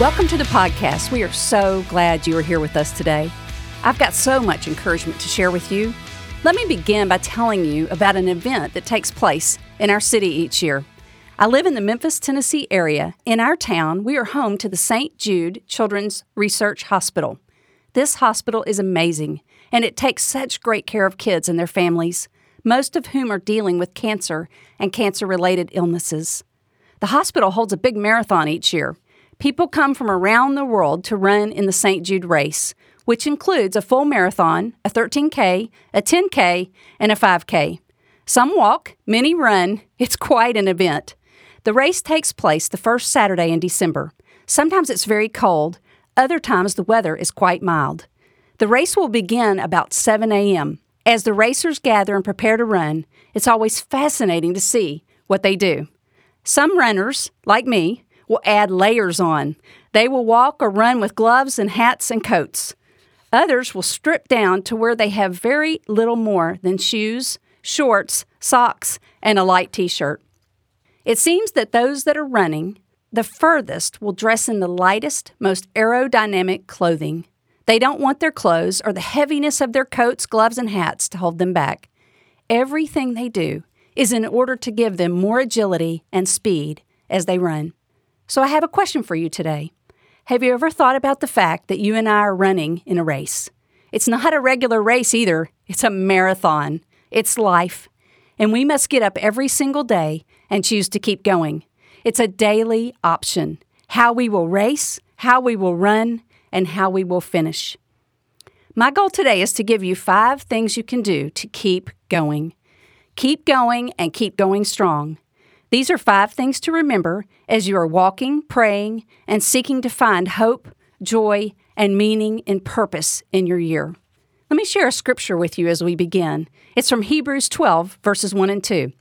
Welcome to the podcast. We are so glad you are here with us today. I've got so much encouragement to share with you. Let me begin by telling you about an event that takes place in our city each year. I live in the Memphis, Tennessee area. In our town, we are home to the St. Jude Children's Research Hospital. This hospital is amazing, and it takes such great care of kids and their families, most of whom are dealing with cancer and cancer related illnesses. The hospital holds a big marathon each year. People come from around the world to run in the St. Jude race, which includes a full marathon, a 13K, a 10K, and a 5K. Some walk, many run. It's quite an event. The race takes place the first Saturday in December. Sometimes it's very cold, other times the weather is quite mild. The race will begin about 7 a.m. As the racers gather and prepare to run, it's always fascinating to see what they do. Some runners, like me, will add layers on. They will walk or run with gloves and hats and coats. Others will strip down to where they have very little more than shoes, shorts, socks, and a light t shirt. It seems that those that are running the furthest will dress in the lightest, most aerodynamic clothing. They don't want their clothes or the heaviness of their coats, gloves, and hats to hold them back. Everything they do is in order to give them more agility and speed as they run. So I have a question for you today. Have you ever thought about the fact that you and I are running in a race? It's not a regular race either, it's a marathon. It's life. And we must get up every single day and choose to keep going. It's a daily option how we will race, how we will run, and how we will finish. My goal today is to give you five things you can do to keep going. Keep going and keep going strong. These are five things to remember as you are walking, praying, and seeking to find hope, joy, and meaning and purpose in your year. Let me share a scripture with you as we begin. It's from Hebrews 12, verses 1 and 2.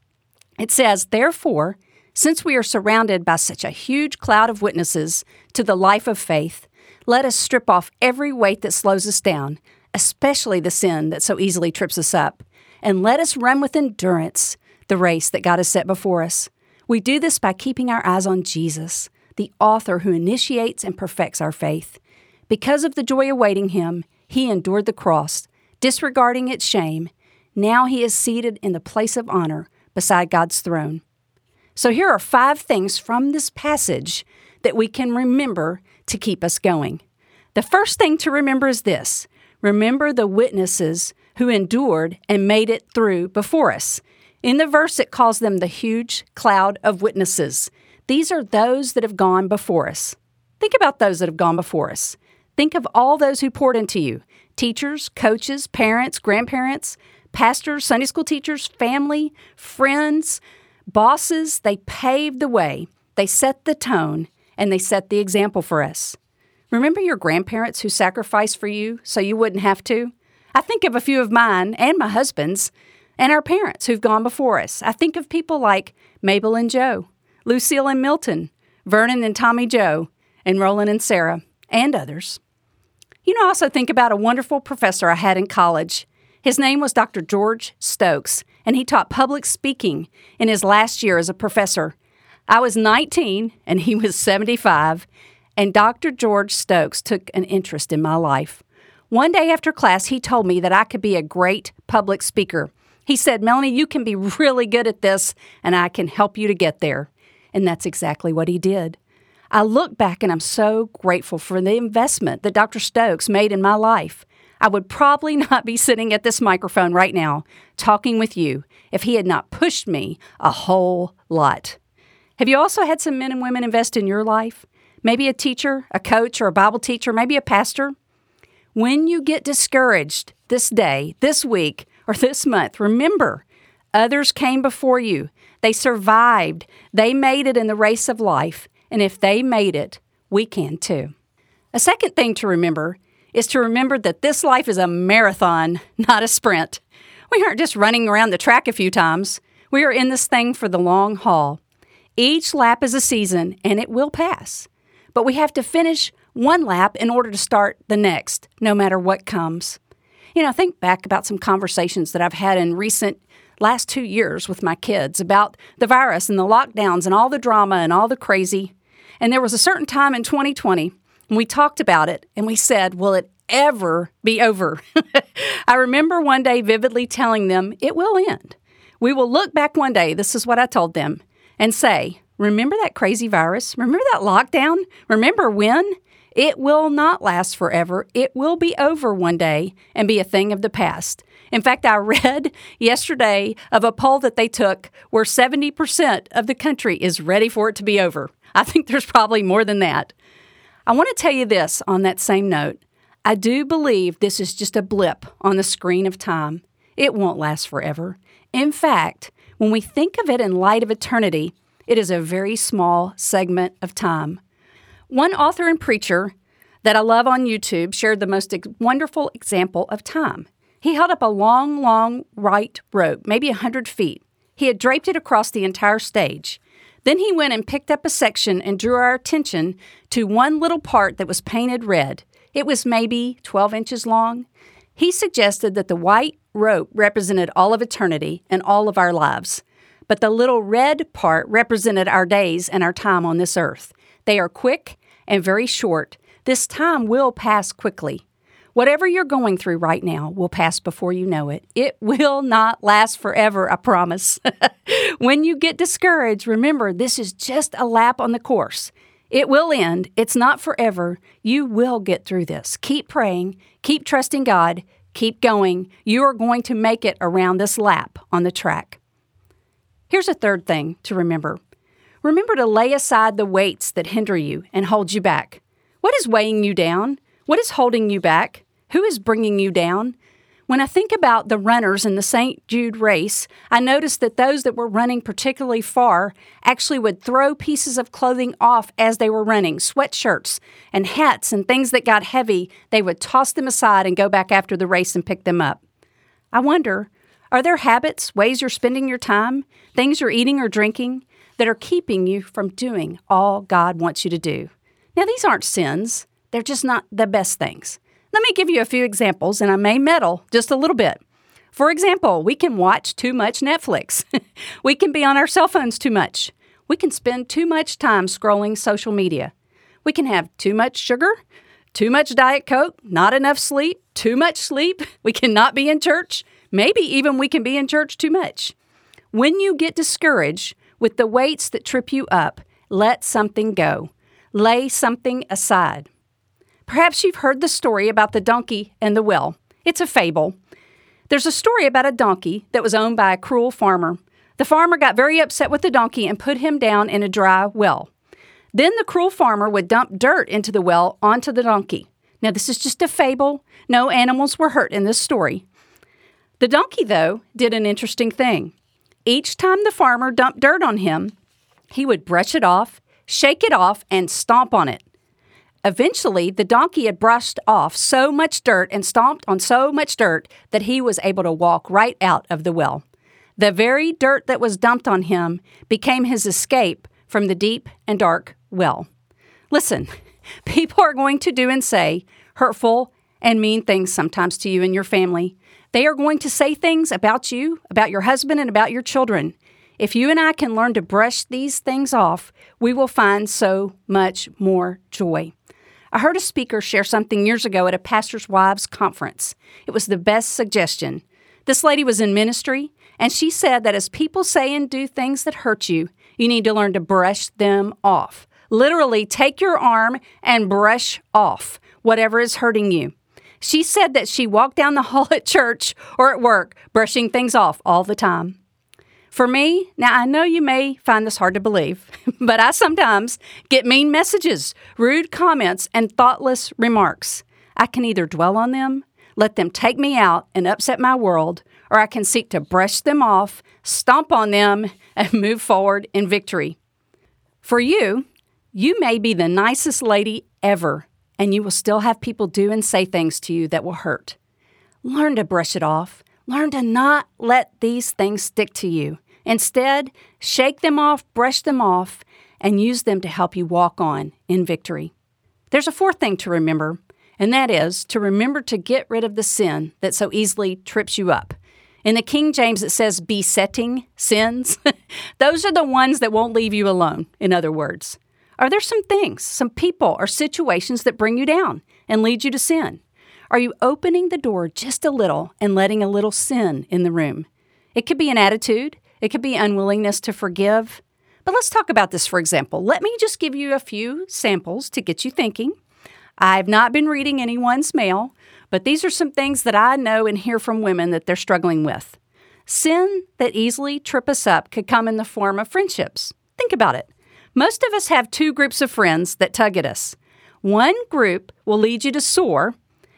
It says, Therefore, since we are surrounded by such a huge cloud of witnesses to the life of faith, let us strip off every weight that slows us down, especially the sin that so easily trips us up, and let us run with endurance the race that God has set before us. We do this by keeping our eyes on Jesus, the author who initiates and perfects our faith. Because of the joy awaiting him, he endured the cross, disregarding its shame. Now he is seated in the place of honor beside God's throne. So here are five things from this passage that we can remember to keep us going. The first thing to remember is this remember the witnesses who endured and made it through before us. In the verse, it calls them the huge cloud of witnesses. These are those that have gone before us. Think about those that have gone before us. Think of all those who poured into you teachers, coaches, parents, grandparents, pastors, Sunday school teachers, family, friends, bosses. They paved the way, they set the tone, and they set the example for us. Remember your grandparents who sacrificed for you so you wouldn't have to? I think of a few of mine and my husband's and our parents who've gone before us. I think of people like Mabel and Joe, Lucille and Milton, Vernon and Tommy Joe, and Roland and Sarah, and others. You know, I also think about a wonderful professor I had in college. His name was Dr. George Stokes, and he taught public speaking in his last year as a professor. I was 19 and he was 75, and Dr. George Stokes took an interest in my life. One day after class, he told me that I could be a great public speaker he said, Melanie, you can be really good at this, and I can help you to get there. And that's exactly what he did. I look back and I'm so grateful for the investment that Dr. Stokes made in my life. I would probably not be sitting at this microphone right now talking with you if he had not pushed me a whole lot. Have you also had some men and women invest in your life? Maybe a teacher, a coach, or a Bible teacher, maybe a pastor? When you get discouraged this day, this week, or this month, remember, others came before you. They survived. They made it in the race of life. And if they made it, we can too. A second thing to remember is to remember that this life is a marathon, not a sprint. We aren't just running around the track a few times. We are in this thing for the long haul. Each lap is a season and it will pass. But we have to finish one lap in order to start the next, no matter what comes. You know, think back about some conversations that I've had in recent last two years with my kids about the virus and the lockdowns and all the drama and all the crazy. And there was a certain time in 2020 when we talked about it and we said, Will it ever be over? I remember one day vividly telling them, It will end. We will look back one day, this is what I told them, and say, Remember that crazy virus? Remember that lockdown? Remember when? It will not last forever. It will be over one day and be a thing of the past. In fact, I read yesterday of a poll that they took where 70% of the country is ready for it to be over. I think there's probably more than that. I want to tell you this on that same note. I do believe this is just a blip on the screen of time. It won't last forever. In fact, when we think of it in light of eternity, it is a very small segment of time. One author and preacher that I love on YouTube shared the most wonderful example of time. He held up a long, long white rope, maybe a hundred feet. He had draped it across the entire stage. Then he went and picked up a section and drew our attention to one little part that was painted red. It was maybe 12 inches long. He suggested that the white rope represented all of eternity and all of our lives, but the little red part represented our days and our time on this earth. They are quick and very short. This time will pass quickly. Whatever you're going through right now will pass before you know it. It will not last forever, I promise. when you get discouraged, remember this is just a lap on the course. It will end. It's not forever. You will get through this. Keep praying, keep trusting God, keep going. You are going to make it around this lap on the track. Here's a third thing to remember remember to lay aside the weights that hinder you and hold you back. What is weighing you down? What is holding you back? Who is bringing you down? When I think about the runners in the St. Jude race, I noticed that those that were running particularly far actually would throw pieces of clothing off as they were running sweatshirts and hats and things that got heavy. They would toss them aside and go back after the race and pick them up. I wonder are there habits, ways you're spending your time, things you're eating or drinking that are keeping you from doing all God wants you to do? Now, these aren't sins, they're just not the best things. Let me give you a few examples, and I may meddle just a little bit. For example, we can watch too much Netflix. we can be on our cell phones too much. We can spend too much time scrolling social media. We can have too much sugar, too much Diet Coke, not enough sleep, too much sleep. We cannot be in church. Maybe even we can be in church too much. When you get discouraged with the weights that trip you up, let something go. Lay something aside. Perhaps you've heard the story about the donkey and the well. It's a fable. There's a story about a donkey that was owned by a cruel farmer. The farmer got very upset with the donkey and put him down in a dry well. Then the cruel farmer would dump dirt into the well onto the donkey. Now, this is just a fable. No animals were hurt in this story. The donkey, though, did an interesting thing. Each time the farmer dumped dirt on him, he would brush it off, shake it off, and stomp on it. Eventually, the donkey had brushed off so much dirt and stomped on so much dirt that he was able to walk right out of the well. The very dirt that was dumped on him became his escape from the deep and dark well. Listen, people are going to do and say hurtful and mean things sometimes to you and your family. They are going to say things about you, about your husband, and about your children. If you and I can learn to brush these things off, we will find so much more joy. I heard a speaker share something years ago at a pastor's wives conference. It was the best suggestion. This lady was in ministry, and she said that as people say and do things that hurt you, you need to learn to brush them off. Literally, take your arm and brush off whatever is hurting you. She said that she walked down the hall at church or at work, brushing things off all the time. For me, now I know you may find this hard to believe, but I sometimes get mean messages, rude comments, and thoughtless remarks. I can either dwell on them, let them take me out and upset my world, or I can seek to brush them off, stomp on them, and move forward in victory. For you, you may be the nicest lady ever, and you will still have people do and say things to you that will hurt. Learn to brush it off Learn to not let these things stick to you. Instead, shake them off, brush them off, and use them to help you walk on in victory. There's a fourth thing to remember, and that is to remember to get rid of the sin that so easily trips you up. In the King James, it says besetting sins. Those are the ones that won't leave you alone, in other words. Are there some things, some people, or situations that bring you down and lead you to sin? Are you opening the door just a little and letting a little sin in the room? It could be an attitude, it could be unwillingness to forgive. But let's talk about this for example. Let me just give you a few samples to get you thinking. I've not been reading anyone's mail, but these are some things that I know and hear from women that they're struggling with. Sin that easily trip us up could come in the form of friendships. Think about it. Most of us have two groups of friends that tug at us. One group will lead you to soar,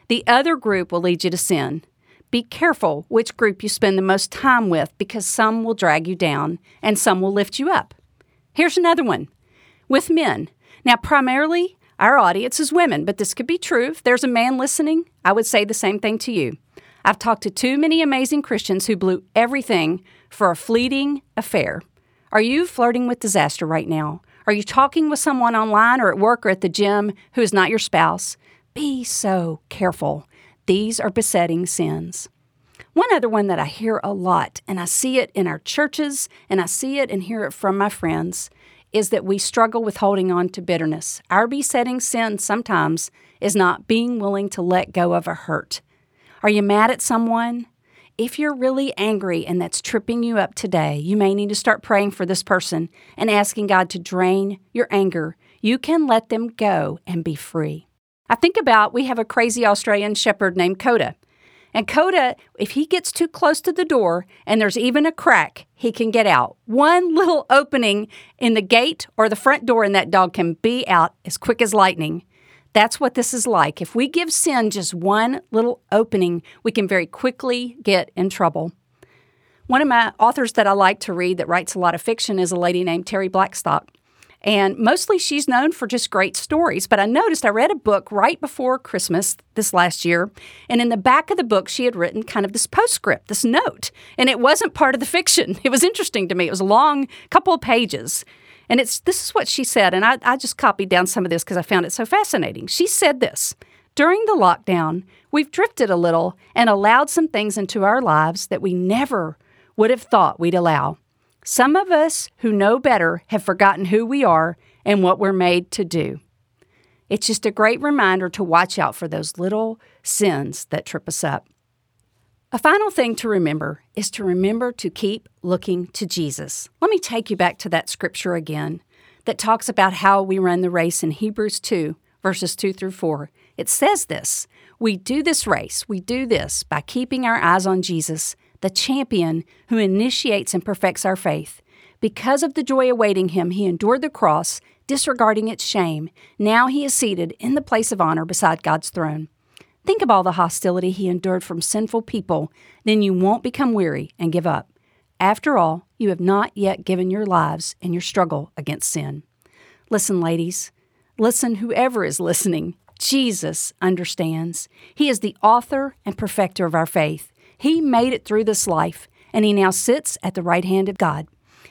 the other group will lead you to sin. Be careful which group you spend the most time with because some will drag you down and some will lift you up. Here's another one with men. Now, primarily, our audience is women, but this could be true. If there's a man listening, I would say the same thing to you. I've talked to too many amazing Christians who blew everything for a fleeting affair. Are you flirting with disaster right now? Are you talking with someone online or at work or at the gym who is not your spouse? Be so careful. These are besetting sins. One other one that I hear a lot, and I see it in our churches, and I see it and hear it from my friends, is that we struggle with holding on to bitterness. Our besetting sin sometimes is not being willing to let go of a hurt. Are you mad at someone? If you're really angry and that's tripping you up today, you may need to start praying for this person and asking God to drain your anger. You can let them go and be free. I think about we have a crazy Australian shepherd named Coda. And Coda, if he gets too close to the door and there's even a crack, he can get out. One little opening in the gate or the front door, and that dog can be out as quick as lightning. That's what this is like. If we give sin just one little opening, we can very quickly get in trouble. One of my authors that I like to read that writes a lot of fiction is a lady named Terri Blackstock. And mostly she's known for just great stories. But I noticed I read a book right before Christmas this last year. And in the back of the book, she had written kind of this postscript, this note. And it wasn't part of the fiction. It was interesting to me. It was a long couple of pages. And it's this is what she said, and I, I just copied down some of this because I found it so fascinating. She said this during the lockdown, we've drifted a little and allowed some things into our lives that we never would have thought we'd allow. Some of us who know better have forgotten who we are and what we're made to do. It's just a great reminder to watch out for those little sins that trip us up. A final thing to remember is to remember to keep looking to Jesus. Let me take you back to that scripture again that talks about how we run the race in Hebrews 2, verses 2 through 4. It says this We do this race, we do this by keeping our eyes on Jesus, the champion who initiates and perfects our faith. Because of the joy awaiting him, he endured the cross, disregarding its shame. Now he is seated in the place of honor beside God's throne. Think of all the hostility he endured from sinful people, then you won't become weary and give up. After all, you have not yet given your lives in your struggle against sin. Listen, ladies. Listen, whoever is listening. Jesus understands. He is the author and perfecter of our faith. He made it through this life, and he now sits at the right hand of God.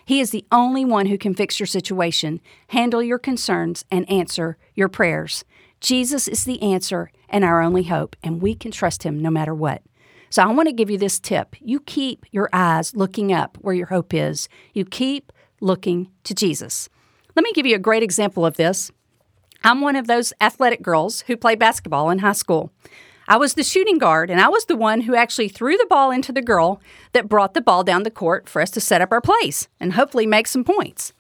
He is the only one who can fix your situation, handle your concerns, and answer your prayers. Jesus is the answer and our only hope, and we can trust Him no matter what. So I want to give you this tip. You keep your eyes looking up where your hope is, you keep looking to Jesus. Let me give you a great example of this. I'm one of those athletic girls who play basketball in high school. I was the shooting guard, and I was the one who actually threw the ball into the girl that brought the ball down the court for us to set up our plays and hopefully make some points.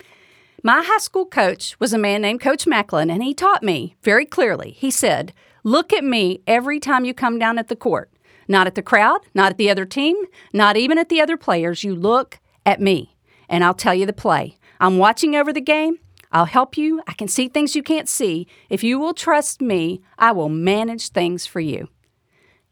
My high school coach was a man named Coach Macklin, and he taught me very clearly. He said, Look at me every time you come down at the court. Not at the crowd, not at the other team, not even at the other players. You look at me, and I'll tell you the play. I'm watching over the game. I'll help you. I can see things you can't see. If you will trust me, I will manage things for you.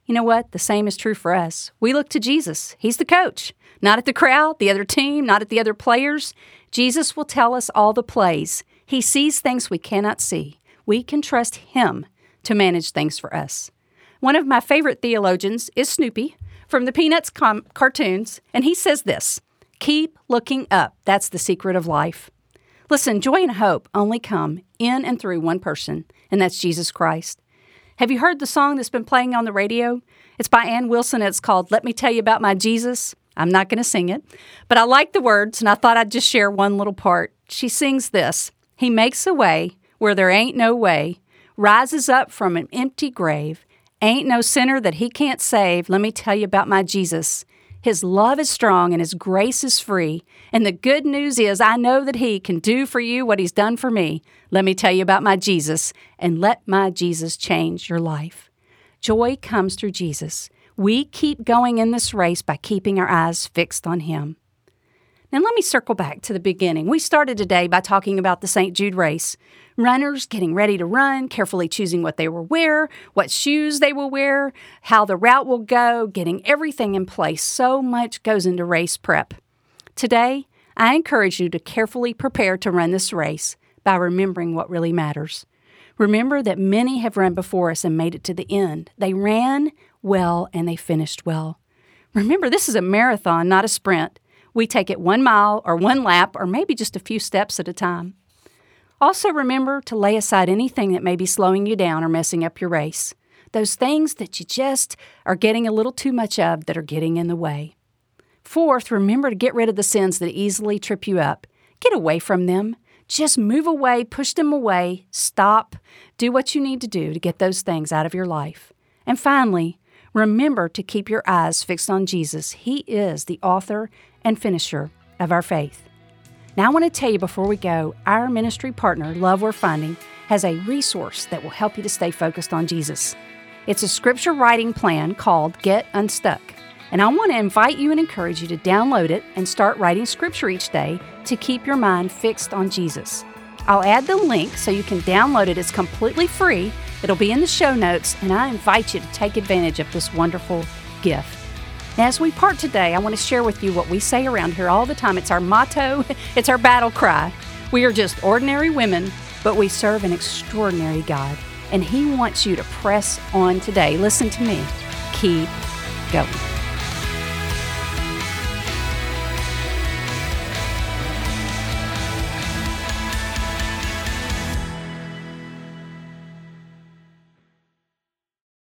You know what? The same is true for us. We look to Jesus. He's the coach, not at the crowd, the other team, not at the other players. Jesus will tell us all the plays. He sees things we cannot see. We can trust Him to manage things for us. One of my favorite theologians is Snoopy from the Peanuts com- cartoons, and he says this Keep looking up. That's the secret of life. Listen, joy and hope only come in and through one person, and that's Jesus Christ. Have you heard the song that's been playing on the radio? It's by Anne Wilson. It's called Let Me Tell You About My Jesus. I'm not going to sing it, but I like the words and I thought I'd just share one little part. She sings this He makes a way where there ain't no way, rises up from an empty grave. Ain't no sinner that he can't save. Let me tell you about my Jesus. His love is strong and His grace is free. And the good news is, I know that He can do for you what He's done for me. Let me tell you about my Jesus, and let my Jesus change your life. Joy comes through Jesus. We keep going in this race by keeping our eyes fixed on Him. Now, let me circle back to the beginning. We started today by talking about the St. Jude race. Runners getting ready to run, carefully choosing what they will wear, what shoes they will wear, how the route will go, getting everything in place. So much goes into race prep. Today, I encourage you to carefully prepare to run this race by remembering what really matters. Remember that many have run before us and made it to the end. They ran well and they finished well. Remember, this is a marathon, not a sprint. We take it one mile or one lap or maybe just a few steps at a time. Also, remember to lay aside anything that may be slowing you down or messing up your race. Those things that you just are getting a little too much of that are getting in the way. Fourth, remember to get rid of the sins that easily trip you up. Get away from them. Just move away, push them away, stop, do what you need to do to get those things out of your life. And finally, remember to keep your eyes fixed on Jesus. He is the author and finisher of our faith. Now, I want to tell you before we go, our ministry partner, Love Worth Finding, has a resource that will help you to stay focused on Jesus. It's a scripture writing plan called Get Unstuck. And I want to invite you and encourage you to download it and start writing scripture each day to keep your mind fixed on Jesus. I'll add the link so you can download it. It's completely free. It'll be in the show notes, and I invite you to take advantage of this wonderful gift. As we part today, I want to share with you what we say around here all the time. It's our motto, it's our battle cry. We are just ordinary women, but we serve an extraordinary God. And He wants you to press on today. Listen to me. Keep going.